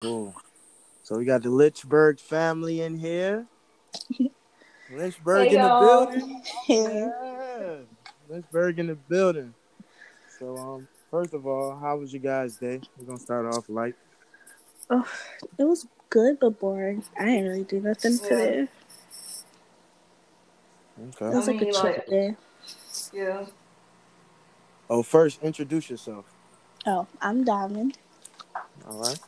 Cool. So we got the Lynchburg family in here. Lynchburg Hey, in the y'all. building. Yeah. Lynchburg in the building. So um, first of all, how was your guys' day? We're gonna start off light. Oh, it was good but boring. I didn't really do nothing Yeah. today. It Okay. was I like a chill like- day. Yeah. Oh, first introduce yourself. Oh, I'm Diamond. All right.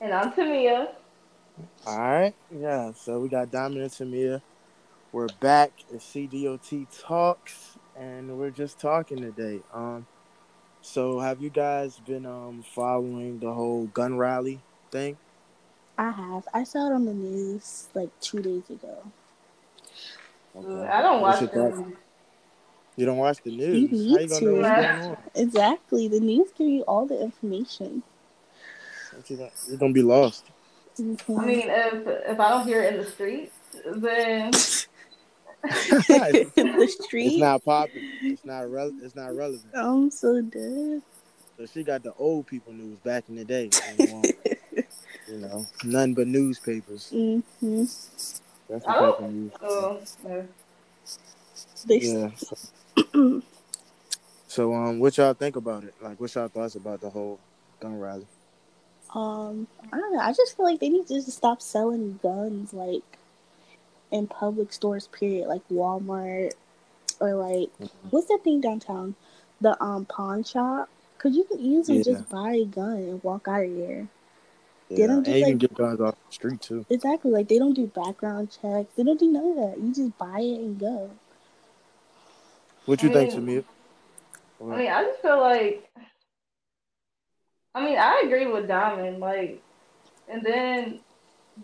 And I'm Tamia. All right. Yeah. So we got Diamond and Tamia. We're back at CDOT Talks, and we're just talking today. Um, so have you guys been um following the whole gun rally thing? I have. I saw it on the news like two days ago. Okay. I don't watch your thoughts? You don't watch the news. need How you gonna know what's going on? Exactly. The news give you all the information. What you gonna- You're gonna be lost. I mean, if if I don't hear it in the streets, then the street, It's street. not popular. It's not re- It's not relevant. I'm so dead. So she got the old people news back in the day. You know, you know nothing but newspapers. Mm-hmm. That's the Oh. type of news. oh, yeah. Yeah. So, so, um, what y'all think about it? Like, what's y'all thoughts about the whole gun rally? Um, I don't know. I just feel like they need to just stop selling guns like in public stores. Period, like Walmart or like Mm-hmm. what's that thing downtown, the um pawn shop. Cause you can easily Yeah. just buy a gun and walk out of there. They Yeah, don't and do, you can get guns off the street too. Exactly, like they don't do background checks. They don't do none of that. You just buy it and go. What you I think, mean- Samir? I mean, I just feel like. I mean, I agree with Diamond. Like, and then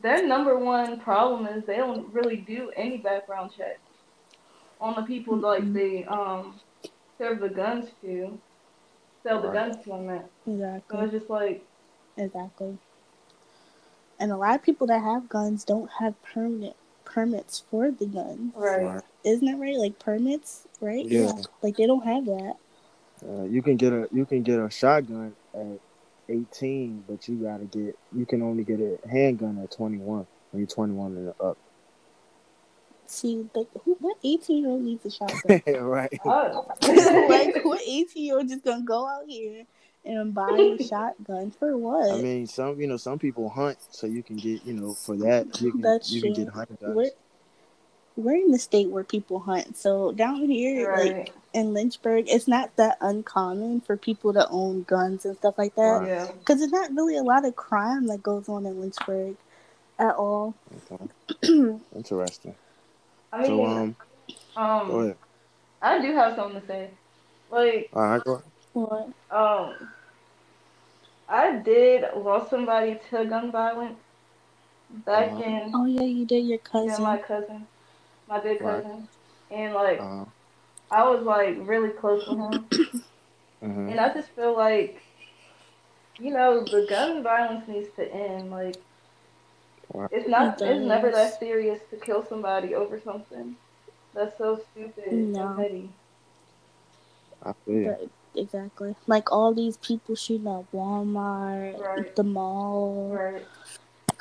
their number one problem is they don't really do any background checks on the people like Mhm. they um serve the guns to, sell the Right. guns to them. At. So Exactly, it's just like, exactly. And a lot of people that have guns don't have permanent permits for the guns. right. Right. Isn't that right? Like permits, right? Yeah. Like they don't have that. Uh, you can get a you can get a shotgun at 18, but you gotta get you can only get a handgun at 21 when you're 21 and up. See, like, who, what 18 year old needs a shotgun? right. Oh. like, what 18 year old just gonna go out here and buy a shotgun for what? I mean, some you know some people hunt, so you can get you know for that you can That's you can get hunting guns. we're, we're in the state where people hunt. So down here, like in Lynchburg, it's not that uncommon for people to own guns and stuff like that. Right. Yeah. Because there's not really a lot of crime that goes on in Lynchburg at all. Okay. Interesting. I mean, So um, um, go ahead. I do have something to say. Like, All right, go ahead. What? Um, I did lost somebody to gun violence back Uh-huh. in Oh yeah, you did your yeah, cousin. my cousin, my big Right. cousin, and like Uh, I was like really close with him, mhm. and I just feel like you know the gun violence needs to end. Like Right. it's not, It it's never that serious to kill somebody over something that's so stupid No. and petty. I feel you. Right, exactly. Like all these people shooting at Walmart, Right. the mall, Right.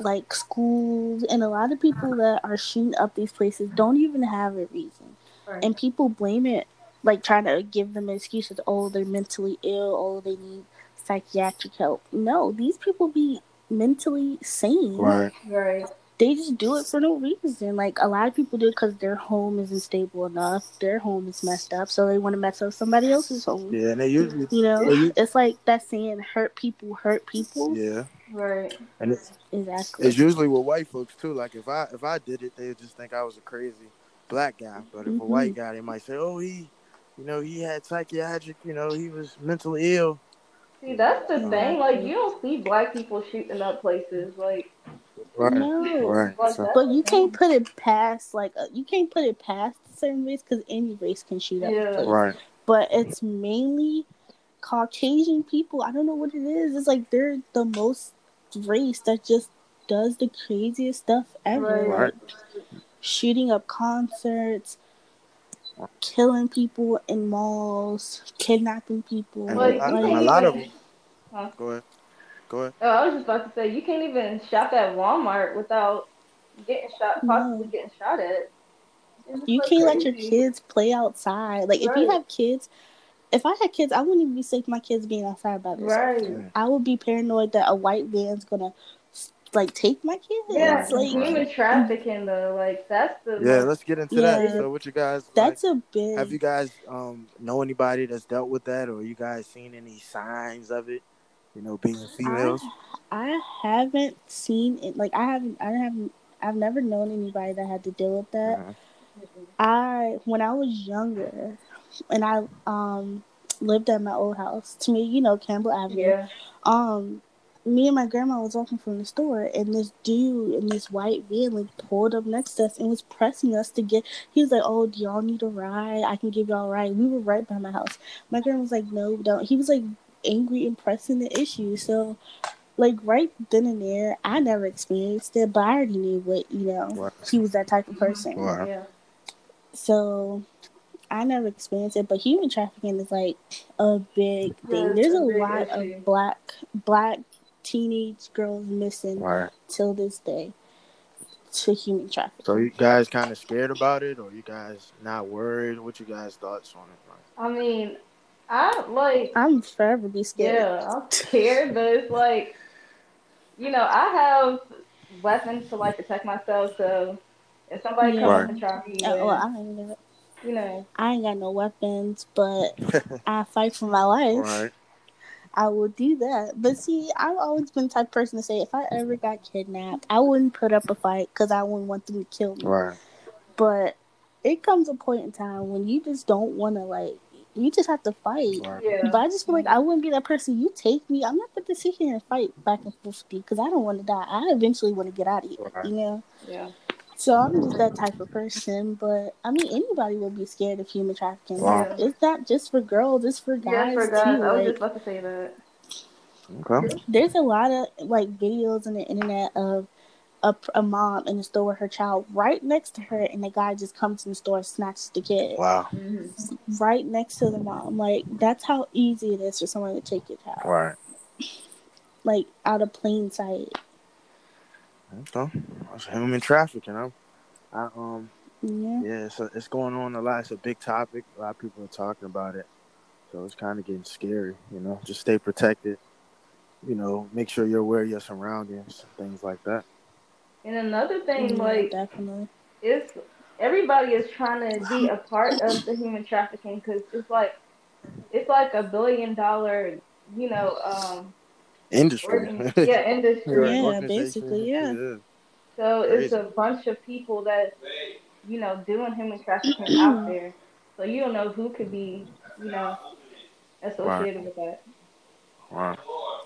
Like schools, and a lot of people that are shooting up these places don't even have a reason. Right. And people blame it, like trying to give them excuses. Oh, they're mentally ill. Oh, they need psychiatric help. No, these people be mentally sane. Right. right. They just do it for no reason. Like a lot of people do it because their home isn't stable enough. Their home is messed up, so they want to mess up somebody else's home. Yeah, and they usually You know, Well, it's like that saying, "Hurt people hurt people." yeah, Right. and it's, Exactly. it's usually with white folks too. Like if I if I did it, they would just think I was a crazy black guy. But if a Mhm. white guy, they might say, "Oh, he, you know, he had psychiatric. You know, he was mentally ill." See, that's the Uh, thing. Like, you don't see black people shooting up places. Like, Right. No. Right. like So, But you can't put it past like uh, you can't put it past certain race because any race can shoot up. a Yeah. right. But it's mainly Caucasian people. I don't know what it is. It's like they're the most race that just does the craziest stuff ever. Right. Right. Like shooting up concerts, killing people in malls, kidnapping people. And, Like, a, lot, a lot of them. Huh? Go ahead. Go ahead. Oh, I was just about to say you can't even shop at Walmart without getting shot, possibly No. getting shot at. You like can't let your kids play outside. Like if you have kids, if I had kids, I wouldn't even be safe my kids being outside by themselves. Right. I would be paranoid that a white van's gonna like take my kids. Yeah, like human trafficking though, like that's the Yeah, let's get into Yeah. that. So, what you guys like, that's a big. have you guys um know anybody that's dealt with that, or you guys seen any signs of it? You know, being females. I, I haven't seen it. Like I haven't. I haven't. I've never known anybody that had to deal with that. Uh-huh. I when I was younger, and I um lived at my old house. To me, you know, Campbell Avenue. yeah. um me and my grandma was walking from the store and this dude in this white van like pulled up next to us and was pressing us to get he was like oh do y'all need a ride i can give y'all a ride we were right by my house my grandma was like no don't he was like angry and pressing the issue so like right then and there i never experienced it but i already knew what you know Right. he was that type of person Right. Yeah. so I never experienced it, but human trafficking is like a big thing. it's There's a a lot issue. of black black teenage girls missing Right. till this day to human trafficking. So, you guys kind of scared about it, or you guys not worried? What you guys thoughts on it? Like, I mean, I like I'm forever be scared. Yeah, I'm scared, but it's like, you know, I have weapons to like protect myself. So if somebody Yeah. comes Right. and try me, then, oh, well, I ain't got, you know, I ain't got no weapons, but I fight for my life. right. I will do that. But see, I've always been the type of person to say if I ever got kidnapped, I wouldn't put up a fight because I wouldn't want them to kill me. Right. But it comes a point in time when you just don't want to like. You just have to fight. Right. yeah. But I just feel like I wouldn't be that person. You take me, I'm not going to sit here and fight back and forth with you because I don't want to die. I eventually want to get out of here, Right. you know? yeah. So I'm just that type of person. But I mean, anybody would be scared of human trafficking. Wow. It's not just for girls, it's for guys Yeah, for guys. too. I was Like, just about to say that. Okay. there's a lot of like videos on the internet of a, a mom in the store with her child right next to her, and the guy just comes in the store and snatches the kid Wow. Mhm. right next to the mom. Like that's how easy it is for someone to take your child, Right. like out of plain sight. Okay. That's human trafficking. I'm, I um. Yeah, Yeah, so it's going on a lot. It's a big topic. A lot of people are talking about it. So it's kind of getting scary, you know. Just stay protected. You know, make sure you're aware of your surroundings, things like that. And another thing, Yeah, like, definitely. it's everybody is trying to be a part of the human trafficking because it's like, it's like a billion dollar, you know, um, Industry. organ- yeah, industry. Yeah, basically, yeah. So it's a bunch of people that, you know, doing human trafficking out there. So you don't know who could be, you know, associated with that. Wow.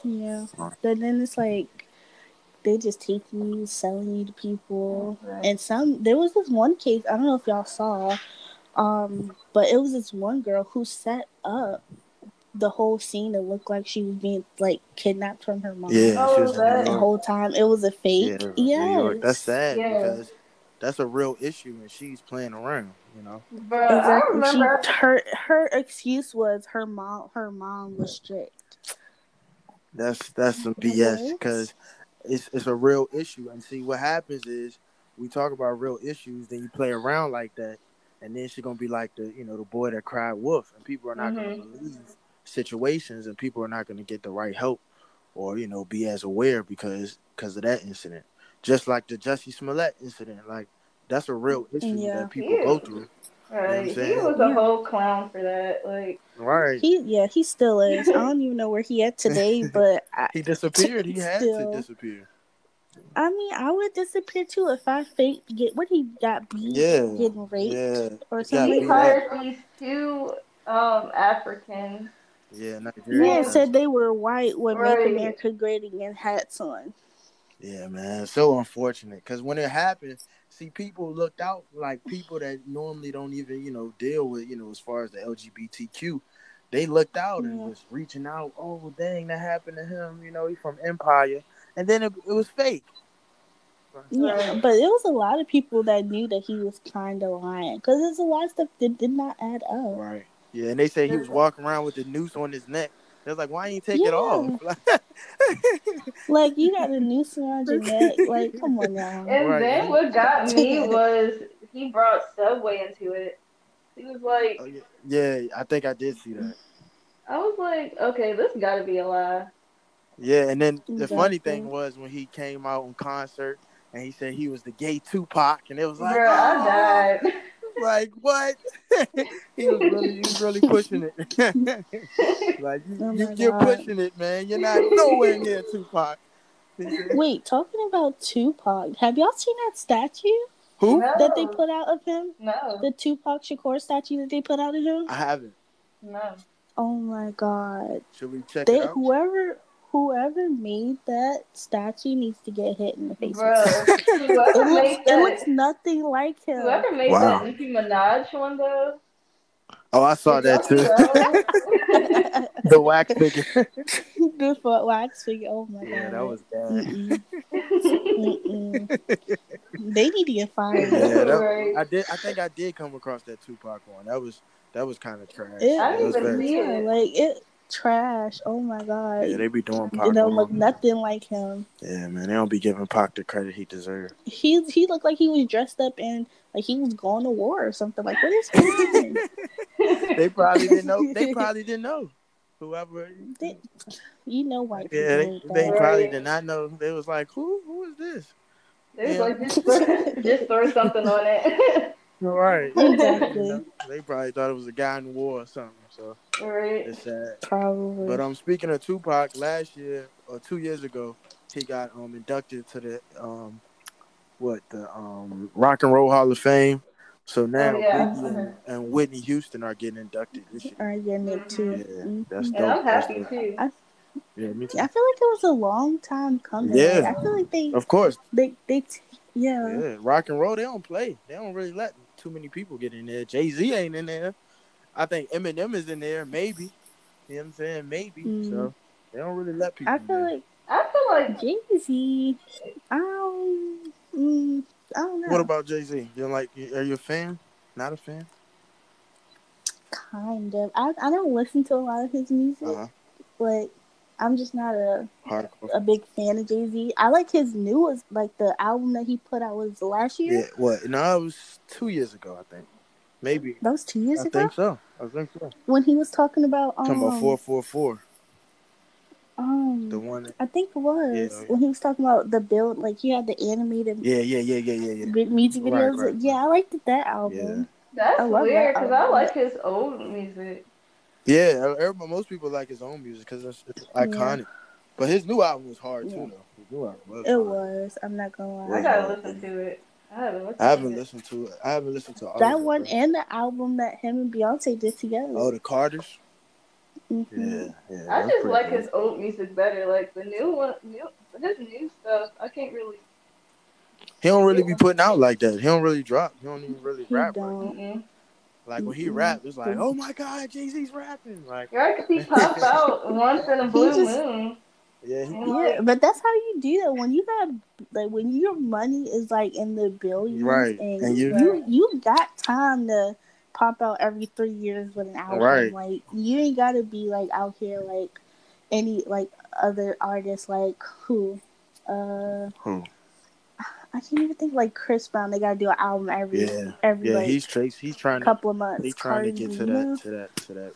Yeah, Right. but then it's like they just taking you, selling you to people, Right. and some. There was this one case. I don't know if y'all saw, um, but it was this one girl who set up the whole scene, it looked like she was being like kidnapped from her mom. Yeah, Oh, she was in that- the whole time it was a fake. Yeah, Yeah, New York. That's sad Yeah. because that's a real issue, and she's playing around. You know. But I Exactly. remember, She, her her excuse was her mom her mom was strict. That's that's some BS because it's it's a real issue. And see what happens is we talk about real issues, then you play around like that, and then she's gonna be like the you know the boy that cried wolf, and people are not gonna Mhm. believe situations, and people are not gonna get the right help or you know be as aware because because of that incident. Just like the Jussie Smollett incident, like that's a real issue Yeah. that people go through. right, I'm he saying? was a Yeah. whole clown for that. Like, Right. He yeah he still is. I don't even know where he at today, but I, He disappeared. He had Still. to disappear. I mean I would disappear too if I faked get what he got beat Yeah. getting raped Yeah. or Yeah, something. he beat like that. hired these two um Africans. Yeah. Nigeria. Yeah, said they were white would Right. make America great again hats on. Yeah, man, so unfortunate. Because when it happened, see, people looked out like people that normally don't even, you know, deal with, you know, as far as the LGBTQ. They looked out and was reaching out. Oh, dang, that happened to him. You know, he's from Empire, and then it, it was fake. Yeah, but it was a lot of people that knew that he was kind of lying because there's a lot of stuff that did not add up. Right. Yeah, and they say he was walking around with the noose on his neck, They was like, why ain't you take it off? like you got a noose around your neck. Like, come on now. And Right. then what got me was he brought Subway into it. He was like, Oh, yeah. yeah, I think I did see that. I was like, okay, this got to be a lie. Yeah, and then the funny thing was when he came out on concert and he said he was the gay Tupac, and it was like, Bruh, "Oh." I died. Like what? he was really, he was really pushing it. like you, oh you, you're God. pushing it, man. You're not nowhere near Tupac. He Wait, talking about Tupac, have y'all seen that statue Who? No. that they put out of him? No, The Tupac Shakur statue that they put out of him? I haven't. no. Oh my god. Should we check They it out? whoever whoever made that statue needs to get hit in the face. Bro, It whoever looks, made it looks nothing like him. whoever made Wow. that Nicki Minaj one though. Oh, I saw that too. too. the wax figure. the foot wax figure. Oh my god. yeah, that was bad. Mm-mm. Mm-mm. They need to get fired. Yeah, that, Right. I did. I think I did come across that Tupac one. That was that was kind of trash. It- I didn't even very see Yeah, it. like it trash. Oh my god. Yeah, they be doing Pac. It don't look nothing like him. Yeah, man, they don't be giving Pac the credit he deserves. He he looked like he was dressed up in like he was going to war or something. Like what is going on? They probably didn't know. They probably didn't know. Whoever. They- you know white. Yeah, they, ain't they that. probably did not know. They was like, who who is this? They was like, just throw, just throw something on it. All right. Exactly. You know, they probably thought it was a guy in war or something. So right. it's sad. Probably. But um, speaking of Tupac, last year or two years ago, he got um inducted to the um what the um Rock and Roll Hall of Fame. So now Oh, yeah. Biggie and, and Whitney Houston are getting inducted this year. Are getting it too. Yeah, Mhm. that's And. I'm That's happy dope. too. Yeah, me too. I feel like it was a long time coming. Yeah. Like, I feel like they Of course. they they t- yeah. Yeah, rock and roll. They don't play. They don't really let too many people get in there. Jay Z ain't in there. I think Eminem is in there. Maybe. You know what I'm saying? Maybe. Mm. So they don't really let people. I feel like I feel like Jay Z. I don't. Mm, I don't know. What about Jay Z? You're like? Are you a fan? Not a fan? kind of? I I don't listen to a lot of his music, Uh huh. but I'm just not a Hardcore. a big fan of Jay Z. I like his newest, like the album that he put out was last year. Yeah. What? No, it was two years ago. I think. Maybe. That was two years I ago think so. I think so. when he was talking about um, Talking about four four four. um The one. That, I think it was Yeah. when he was talking about the build, like he had the animated yeah, yeah, yeah, yeah, yeah, yeah. music videos. right, yeah, I liked that album. that's I love that weird because I like his old music. Yeah. Most people like his own music because it's, it's Yeah. iconic. But his new album was hard Yeah. too, though. His new album was It hard. was. I'm not gonna lie. I Yeah. gotta listen to it. I haven't listened. I haven't to it. listened to it. I haven't listened to all That one but- and the album that him and Beyonce did together. Oh, the Carters. Mhm. Yeah, yeah. I just like good. his old music better. Like the new one, new his new stuff. I can't really. He don't really be putting out like that. He don't really drop. He don't even really He rap. Like, don't. Like when he Mhm. rap, it's like, oh my god, Jay Z's rapping. Like, You're right, 'cause he pop out once in a blue just- moon. Yeah, Yeah, but that's how you do that when you got like when your money is like in the billions, Right. And, And you- you you got time to pop out every three years with an album. Right. Like you ain't gotta be like out here like any like other artists like who, uh, Who? I can't even think like Chris Brown. They gotta do an album every Yeah. every yeah, like he's Trace. He's trying to. couple of months. He's trying to get to Cardi, you that, to that, to that.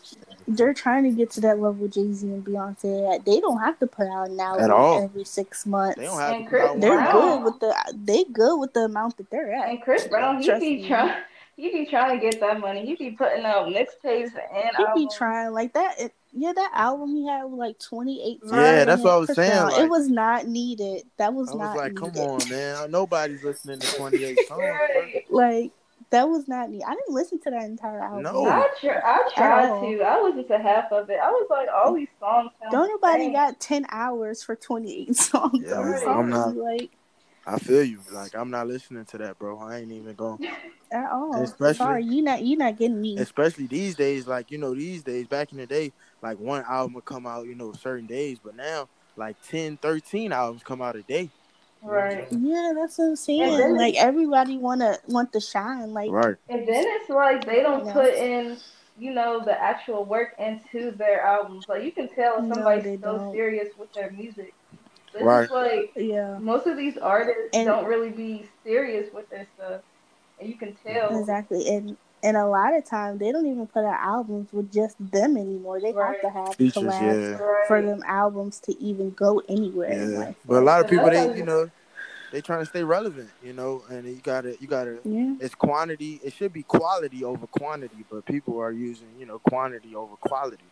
They're trying to get to that level Jay Z and Beyonce. They don't have to put out an album all. every six months. They don't have And to. Chris put out They're Brown. good with the they good with the amount that they're at. and Chris Brown, he Trust be trying. He be trying to get that money. He be putting out mixtapes and He be trying like that. It, yeah, that album he had was like twenty eight. Yeah, that's what I was saying, like- it was not needed. That was I was not like, needed. come on, man. Nobody's listening to 28 songs. Right. Like that was not needed. I didn't listen to that entire album. No. I, tr- I tried all. to. I listened to half of it. I was like, all these songs sound Don't nobody same. got ten hours for twenty eight songs. Yeah, I'm I'm not- like I feel you. Like, I'm not listening to that, bro. I ain't even going. at all. Especially- sorry, you not you not getting me. Especially these days, like, you know, these days, back in the day, like, one album would come out, you know, certain days. But now, like, 10, 13 albums come out a day. Right. Yeah, that's what I'm saying. Then- like everybody wanna want to shine. Like Right. And then it's like they don't Yeah. put in you know, the actual work into their albums. Like you can tell if somebody's they so don't. serious with their music. It's Right. just like Yeah, most of these artists And- don't really be serious with their stuff, and you can tell. exactly. And and a lot of times they don't even put out albums with just them anymore. They Right. have to have Features, collabs yeah. Right. for them albums to even go anywhere in Yeah, life. but a lot of people they you know they trying to stay relevant, you know, and you gotta you gotta Yeah, it's quantity. It should be quality over quantity, but people are using you know quantity over quality.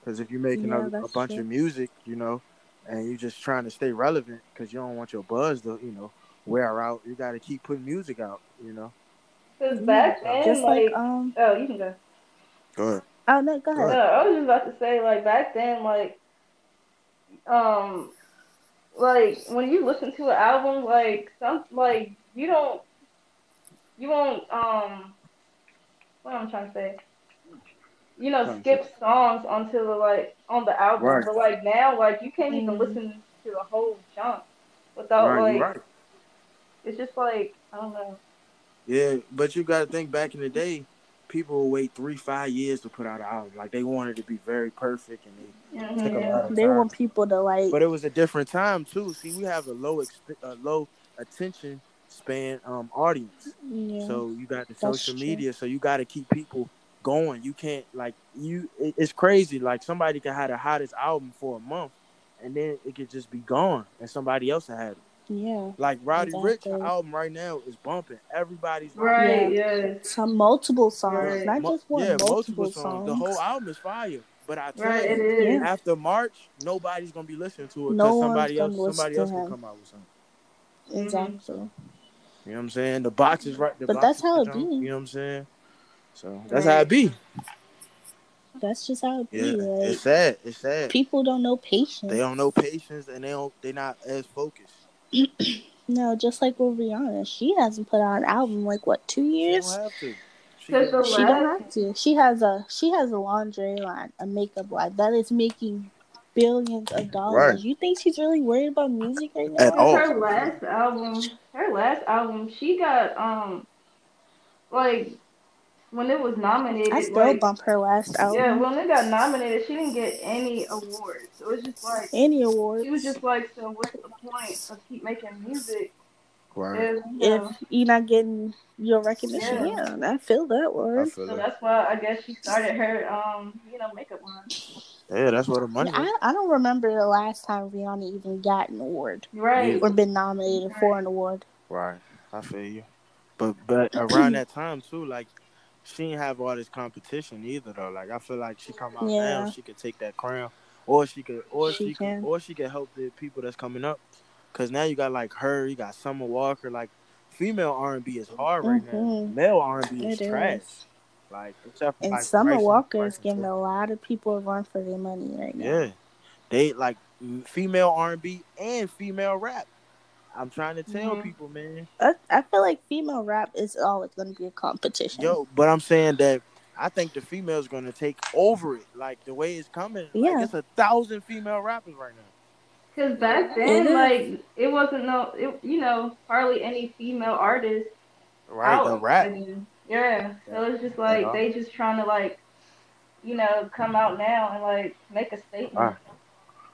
Because if you're making Yeah, a, a bunch true. of music, you know, and you're just trying to stay relevant because you don't want your buzz to you know wear out, you got to keep putting music out. You know. Because back then, just like, like um. oh, you can go. Go ahead. Oh no, go Go ahead. No, I was just about to say, like back then, like, um, like when you listen to an album, like some, like you don't, you won't, um, what I'm I trying to say? You know, skip songs onto the like on the album, Right. but like now, like you can't even Mhm. listen to a whole chunk without right, like right. it's just like I don't know. Yeah, but you got to think back in the day, people would wait three, five years to put out an album. Like they wanted to be very perfect, and they Mhm. Take a Yeah. lot of They time. want people to like. But it was a different time too. See, we have a low, exp- a low attention span um audience. yeah. So you got the That's social true. media. So you got to keep people going. You can't like you. It, it's crazy. Like somebody can have the hottest album for a month, and then it could just be gone, and somebody else will have it. yeah. Like Roddy Ricch album right now is bumping. Everybody's Right. Yeah. Yeah. Some multiple songs, Right. not Mo- just one. yeah, multiple, songs. The whole album is fire. But I tell Right. You, is. After March, nobody's gonna be listening to it No because one's somebody else, somebody else him. will come out with something. Mm-hmm. Exactly. You know what I'm saying? The box is right. The But box that's how the it be. You know what I'm saying? So that's Right. how it be. That's just how it Yeah, be. Like, it's sad. It's sad. people don't know patience. They don't know patience and they don't. They're not as focused. No, just like with Rihanna, she hasn't put out an album like what two She years. don't have to. She, Cause the She don't have to. She has a she has a laundry line, a makeup line that is making billions of dollars. Right. You think she's really worried about music right now? At all. her last album, her last album, she got um, like when it was nominated. I still like, bump her last album. Yeah, when it got nominated, she didn't get any awards. So it was just like Any awards. she was just like, so what's the point of keep making music right. if you know? if you're not getting your recognition, Yeah. yeah, I feel that I word. feel So it. that's why I guess she started her um, you know, makeup line. Yeah, that's where the money. I, I don't remember the last time Rihanna even got an award Right. or been nominated for an award. Right. I feel you. But but around that time too, like she didn't have all this competition either though. Like I feel like she come out Yeah. now, she could take that crown, or she could, or She she, can. could, or she could help the people that's coming up. Cause now you got like her, you got Summer Walker. Like female R and B is hard right now. Mhm. Male R and B is trash. Like except for And like Summer Bryson- Walker is giving Tiller. a lot of people a run for their money right now. Yeah, they like female R and B and female rap. I'm trying to tell Mhm. people, man. I, I feel like female rap is always going to be a competition. Yo, but I'm saying that I think the females gonna take over it. Like the way it's coming. Yeah. Like it's a thousand female rappers right now. Cause back then, is. like it wasn't no, it, you know, hardly any female artists Right, out. the rap. and- Yeah, so it's just like Yeah. they just trying to like, you know, come out now and like make a statement.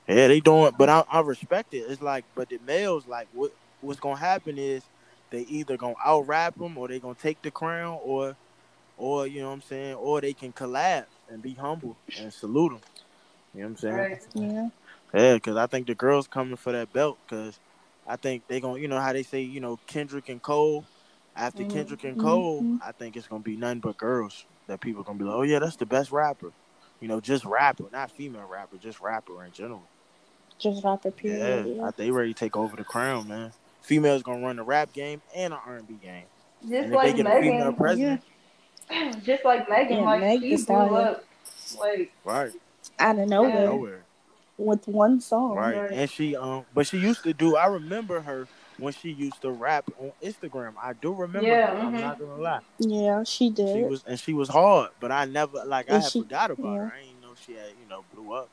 Yeah, they doing, but I, I respect it. It's like, but the males, like, what what's gonna happen is they either gonna out rap them or they gonna take the crown, or, or you know what I'm saying, or they can collab and be humble and salute them. You know what I'm saying? Right. Yeah. Yeah, because I think the girls coming for that belt because I think they gonna, you know how they say, you know, Kendrick and Cole. After Mhm. Kendrick and Cole, Mhm. I think it's gonna be nothing but girls that people gonna be like, oh yeah, that's the best rapper. You know, just rapper, not female rapper, just rapper in general. Just rapper Yeah, period. I, they ready to take over the crown, man. Females gonna run the rap game and the R and B game. Just and like they get a female Megan, president, just like Megan, Yeah, like Meg she Thee blew up, like right, Out of nowhere. Yeah. nowhere. With one song. Right. Right. And she um but she used to do I remember her when she used to rap on Instagram. I do remember Yeah, her. I'm not gonna lie. Yeah, she did. She was and she was hard, but I never like I And had she- forgot about yeah. her. I didn't know she had, you know, blew up.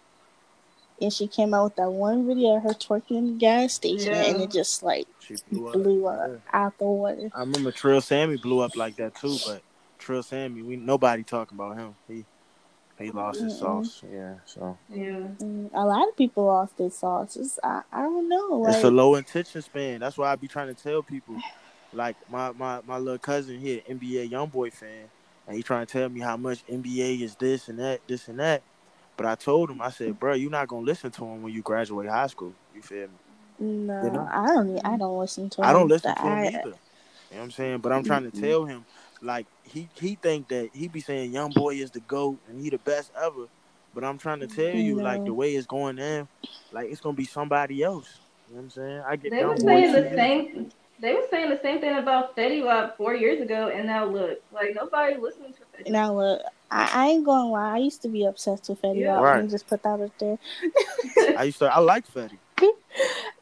And she came out with that one video of her twerking in the gas station Yeah. and it just like She blew up. blew up Yeah. out the water. I remember Trill Sammy blew up like that too, but Trill Sammy, we nobody talking about him. He He lost his Mm-mm. sauce. Yeah, so Yeah. Mm, A lot of people lost their sauce. It's, I, I don't know. Like, it's a low intention span. That's why I be trying to tell people. Like my my my little cousin here, NBA YoungBoy fan, and he trying to tell me how much NBA is this and that, this and that. But I told him, I said, bro, you're not gonna listen to him when you graduate high school. You feel me? no, you know? I don't. I don't listen to. Him, I don't listen but to him I- either. You know what I'm saying? But I'm trying to tell him, like he he think that he be saying young boy is the goat and he the best ever. But I'm trying to tell you, like the way it's going in, like it's gonna be somebody else. You know what I'm saying? I get They were saying the years- same. They were saying the same thing about Fetty Wap four years ago, and now look, like nobody listening to Fetty. Now look, I, I ain't going to lie. I used to be obsessed with Fetty Yeah. Wap. Right. Let me just put that up there. I used to I like Fetty.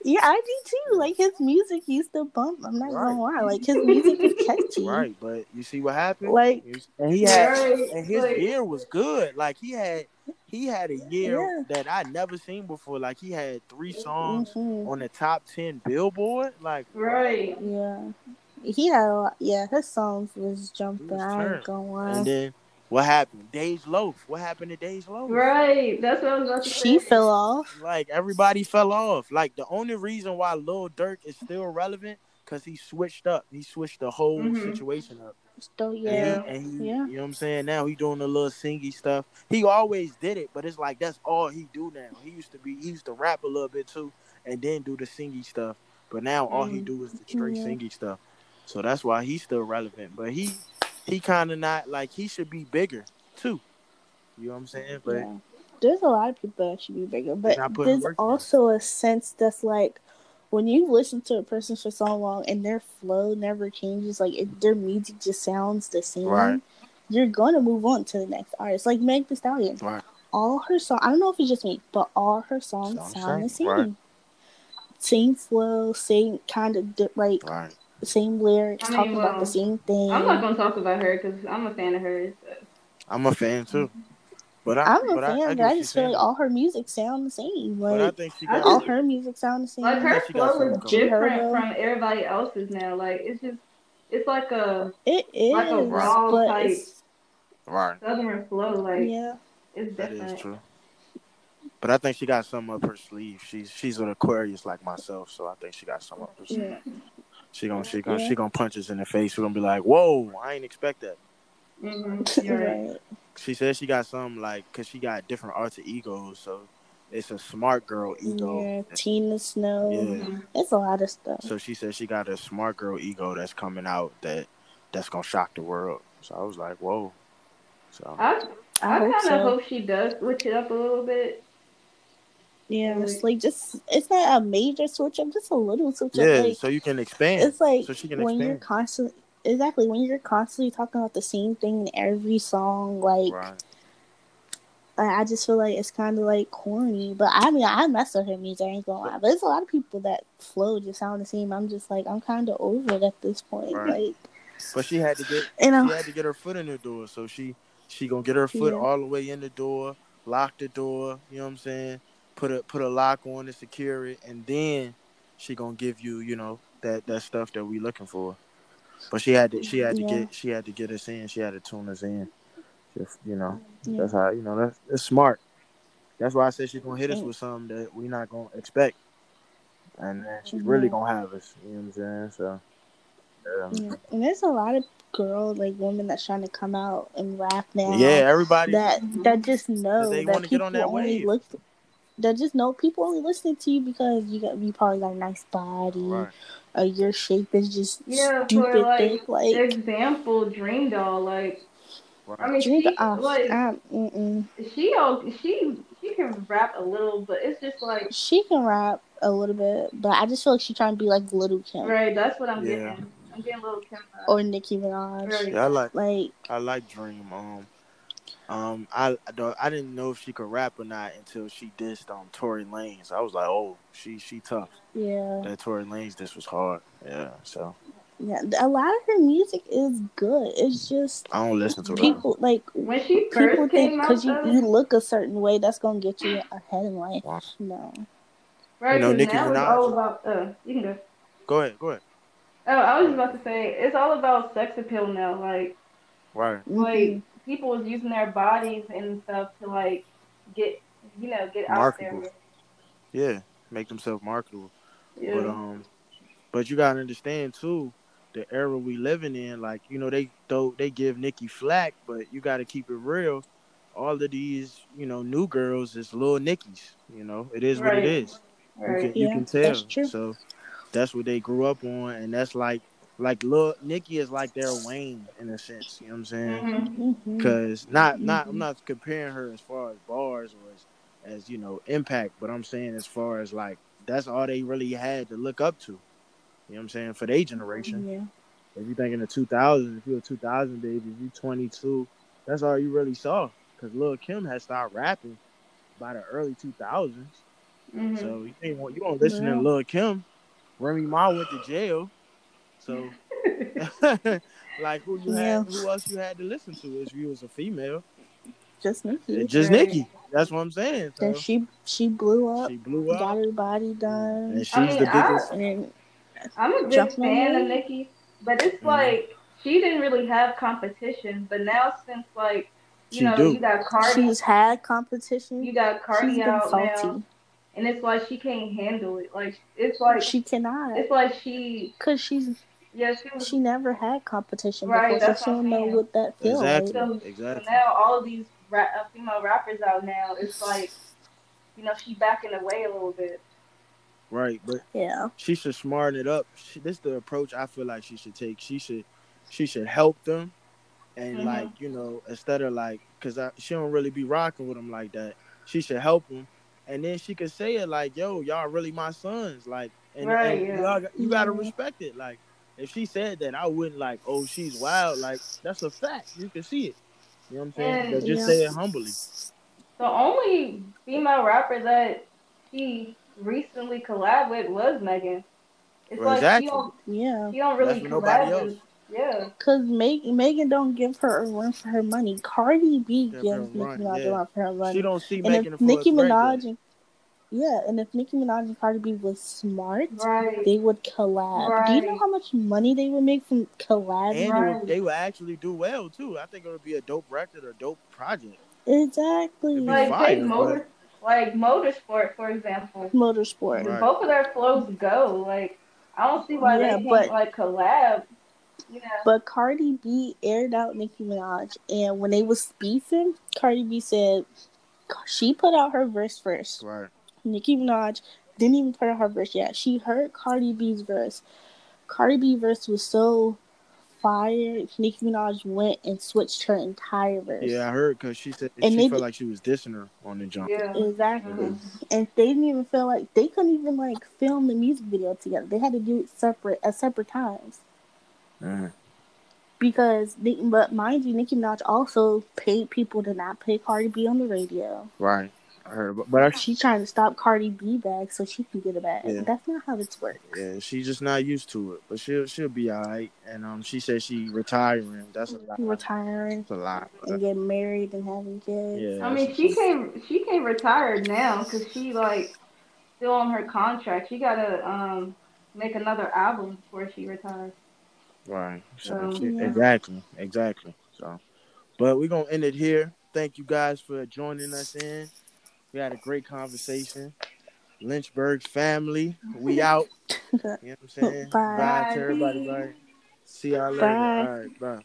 Yeah, I do too. Like his music used to bump. I'm not Right. gonna lie. Like his music is catchy. Right, but you see what happened? Like and he had Right, and his like- year was good. Like he had he had a year Yeah. that I never seen before. Like he had three songs mhm, on the top ten Billboard. Like Right. yeah, he had a lot. Yeah, his songs was jumping. was I ain't gonna lie. and then what happened? Days Loaf. What happened to Days Loaf? Right. That's what I was about to say. She say. fell off. Like everybody fell off. Like the only reason why Lil Durk is still relevant because he switched up. He switched the whole Mhm. situation up. Still, And yeah, he, and he, Yeah. you know what I'm saying? Now he doing the little singy stuff. He always did it, but it's like that's all he do now. He used to be he used to rap a little bit too and then do the singy stuff. But now all he Mm. do is the straight Yeah. singy stuff. So that's why he's still relevant. But he he kinda not like he should be bigger too. You know what I'm saying? But yeah. There's a lot of people that should be bigger, but there's work in. also a sense that's like when you listen to a person for so long and their flow never changes, like if their music just sounds the same, Right. you're gonna move on to the next artist. Like Meg Thee Stallion, Right. all her songs. I don't know if it's just me, but all her songs Sound the sound the same, same. right. Same flow, same kind of like right. Same lyrics, I mean, talking about the same thing. I'm not gonna talk about her because I'm a fan of hers. so. I'm a fan too. But I, I'm a but fan, I, I, but I just feel like all her music sound the same. But I think she got all just- her music sound the same. Like her flow something is different from everybody else's now. Like it's just, it's like a It is, like a raw type right. southern flow. Like yeah, it's That different. is true. But I think she got some up her sleeve. She's she's an Aquarius like myself, so I think she got some up her sleeve. yeah, She gonna she gonna Yeah. she gonna punch us in the face. We're gonna be like, whoa, I ain't expect that. Mm-hmm. You're right. right. She said she got something like, cause she got different alter egos, so it's a smart girl ego. Yeah, Tina Snow. Yeah. It's a lot of stuff. So she said she got a smart girl ego that's coming out that that's gonna shock the world. So I was like, whoa. So I I, I kind of so. hope she does switch it up a little bit. Yeah, it's like just it's not a major switch up, just a little switch yeah, up. Like so you can expand. it's like so she can when you're constantly exactly when you're constantly talking about the same thing in every song. Like right. I I just feel like it's kind of like corny. But I mean, I mess with her music. I ain't gonna lie. But there's a lot of people that flow just sound the same. I'm just like I'm kind of over it at this point. Right. Like But she had to get you know, she had to get her foot in the door. So she she gonna get her foot Yeah. all the way in the door, lock the door. You know what I'm saying? Put a put a lock on to secure it, and then she gonna give you you know that that stuff that we looking for. But she had to she had to Yeah. get she had to get us in. She had to tune us in. Just you know yeah. that's how you know that's that's smart. That's why I said she's gonna hit us with something that we not gonna expect, and then she's really gonna have us. You know what I'm saying? So. Yeah. Yeah. And there's a lot of girls, like women, that's trying to come out and rap now. Yeah, everybody. That that just know they that get people on that only wave. look. That just know people only listening to you because you got you probably got a nice body, Right. or your shape is just Yeah, stupid for like, thick. Like example, DreamDoll. Like Right. I mean, drink she uh, like um, she all she she can rap a little, but it's just like she can rap a little bit, but I just feel like she's trying to be like Little Kim right. That's what I'm Yeah. getting. I'm getting a little Kim. vibes. or Nicki Minaj. Right. Yeah, I like Like I like Dream. Um, um, I I don't- I didn't know if she could rap or not until she dissed um Tory Lanez. I was like, oh, she she tough. yeah, That Tory Lanez diss was hard. Yeah, so yeah. A lot of her music is good. It's just I don't listen to it. people like When she people first think came out, because you, you look a certain way that's gonna get you ahead in life. Wow. No, right? You know, 'cause Nicki now it's Minaj. all about. Uh, you can go. Go ahead, go ahead. Oh, I was about to say it's all about sex appeal now. Like, Right. Mm-hmm. like people was using their bodies and stuff to like get you know get Marketable. out there. Yeah, make themselves marketable. Yeah. But um, but you gotta understand too, the era we living in. Like you know, they though they give Nicki flack, but you gotta keep it real. All of these, you know, new girls is little Nickies. You know, it is what it is. Right. it is. You right. can, you can tell. that's true. So that's what they grew up on, and that's like like little Nicki is like their Wayne in a sense. You know what I'm saying? Mhm. Mhm. Because not not I'm not comparing her as far as bars or as, as you know impact, but I'm saying as far as like that's all they really had to look up to. You know what I'm saying for their generation. Yeah. If you think in the 2000s, if you're a 2000 baby, if you're 22, that's all you really saw. Because Lil Kim had started rapping by the early 2000s. Mhm. So you ain't you don't listen Yeah. to Lil Kim. Remy Ma went to jail. So like who you Yeah. had who else you had to listen to if you was a female? Just Nicki. Just Right. Nicki. That's what I'm saying. So Then she she blew up, she blew up. got her body done, and she's I mean, the I- biggest and I'm a big Jumping on fan her? of Nicki, but it's Mhm. like she didn't really have competition. But now since like you She know do. you got Cardi, she's had competition. you got She's Cardi out salty. now, and it's like she can't handle it. Like it's like she cannot, it's like she cause she's yeah she was she never had competition Right, before, that's so she don't know what that feels Exactly. like. so, so Exactly. now all of these ra- uh, female rappers out now. It's like you know she backing away a little bit. right. But Yeah, she should smarten it up. She, this is the approach I feel like she should take. She should she should help them, and Mhm. like you know instead of like because she don't really be rocking with them like that. She should help them, and then she could say it like, "Yo, y'all really my sons." Like, and, Right, and yeah. y'all, you gotta Yeah. respect it. Like, if she said that, I wouldn't like, "Oh, she's wild." Like, that's a fact. You can see it. You know what I'm saying? And- just Yeah. say it humbly. The only female rapper that she recently collabed with was Megan. It's Well, like exactly. she don't yeah. she don't really That's nobody collab else. with yeah. Cause Meg, Megan don't give her a run for her money. Cardi B Give gives her a Nicki run, Minaj yeah. a run for her money. She don't see and making if for Nicki Minaj, yet. and, yeah, and if Nicki Minaj and Cardi B was smart, Right. they would collab. Do you know how much money they would make from collabing? and Right. they would actually do well too. I think it would be a dope record or dope project. Exactly. It'd be Like fire, take but- motor like motorsport for example. Motorsport. Right. Both of their flows go. Like I don't see why Yeah, they can't but- like collab. You know. But Cardi B aired out Nicki Minaj, and when they was beefing, Cardi B said she put out her verse first. Right. Nicki Minaj didn't even put out her verse yet. She heard Cardi B's verse. Cardi B verse was so fire. Nicki Minaj went and switched her entire verse. Yeah, I heard because she said And she they felt d- like she was dissing her on the jump. yeah. Exactly. Mhm. And they didn't even feel like they couldn't even like film the music video together. They had to do it separate at separate times. Mhm. Because they, but mind you, Nicki Minaj also paid people to not play Cardi B on the radio. Right. I heard, but, but I, She's trying to stop Cardi B back so she can get it back. Yeah. That's not how this works. yeah, she's just not used to it. But she'll she'll be all right. And um, she said she retiring. That's a lot. Retiring That's a lot. and getting married and having kids. Yeah. I mean, she can't she can't retire now because she like still on her contract. She gotta um make another album before she retires. Right. So Um, Yeah. exactly, exactly. So, but we're gonna end it here. Thank you guys for joining us in. We had a great conversation. Lynchburg family, we out. You know what I'm saying? Bye. Bye to everybody. Bye. See y'all later. Bye. All right. Bye.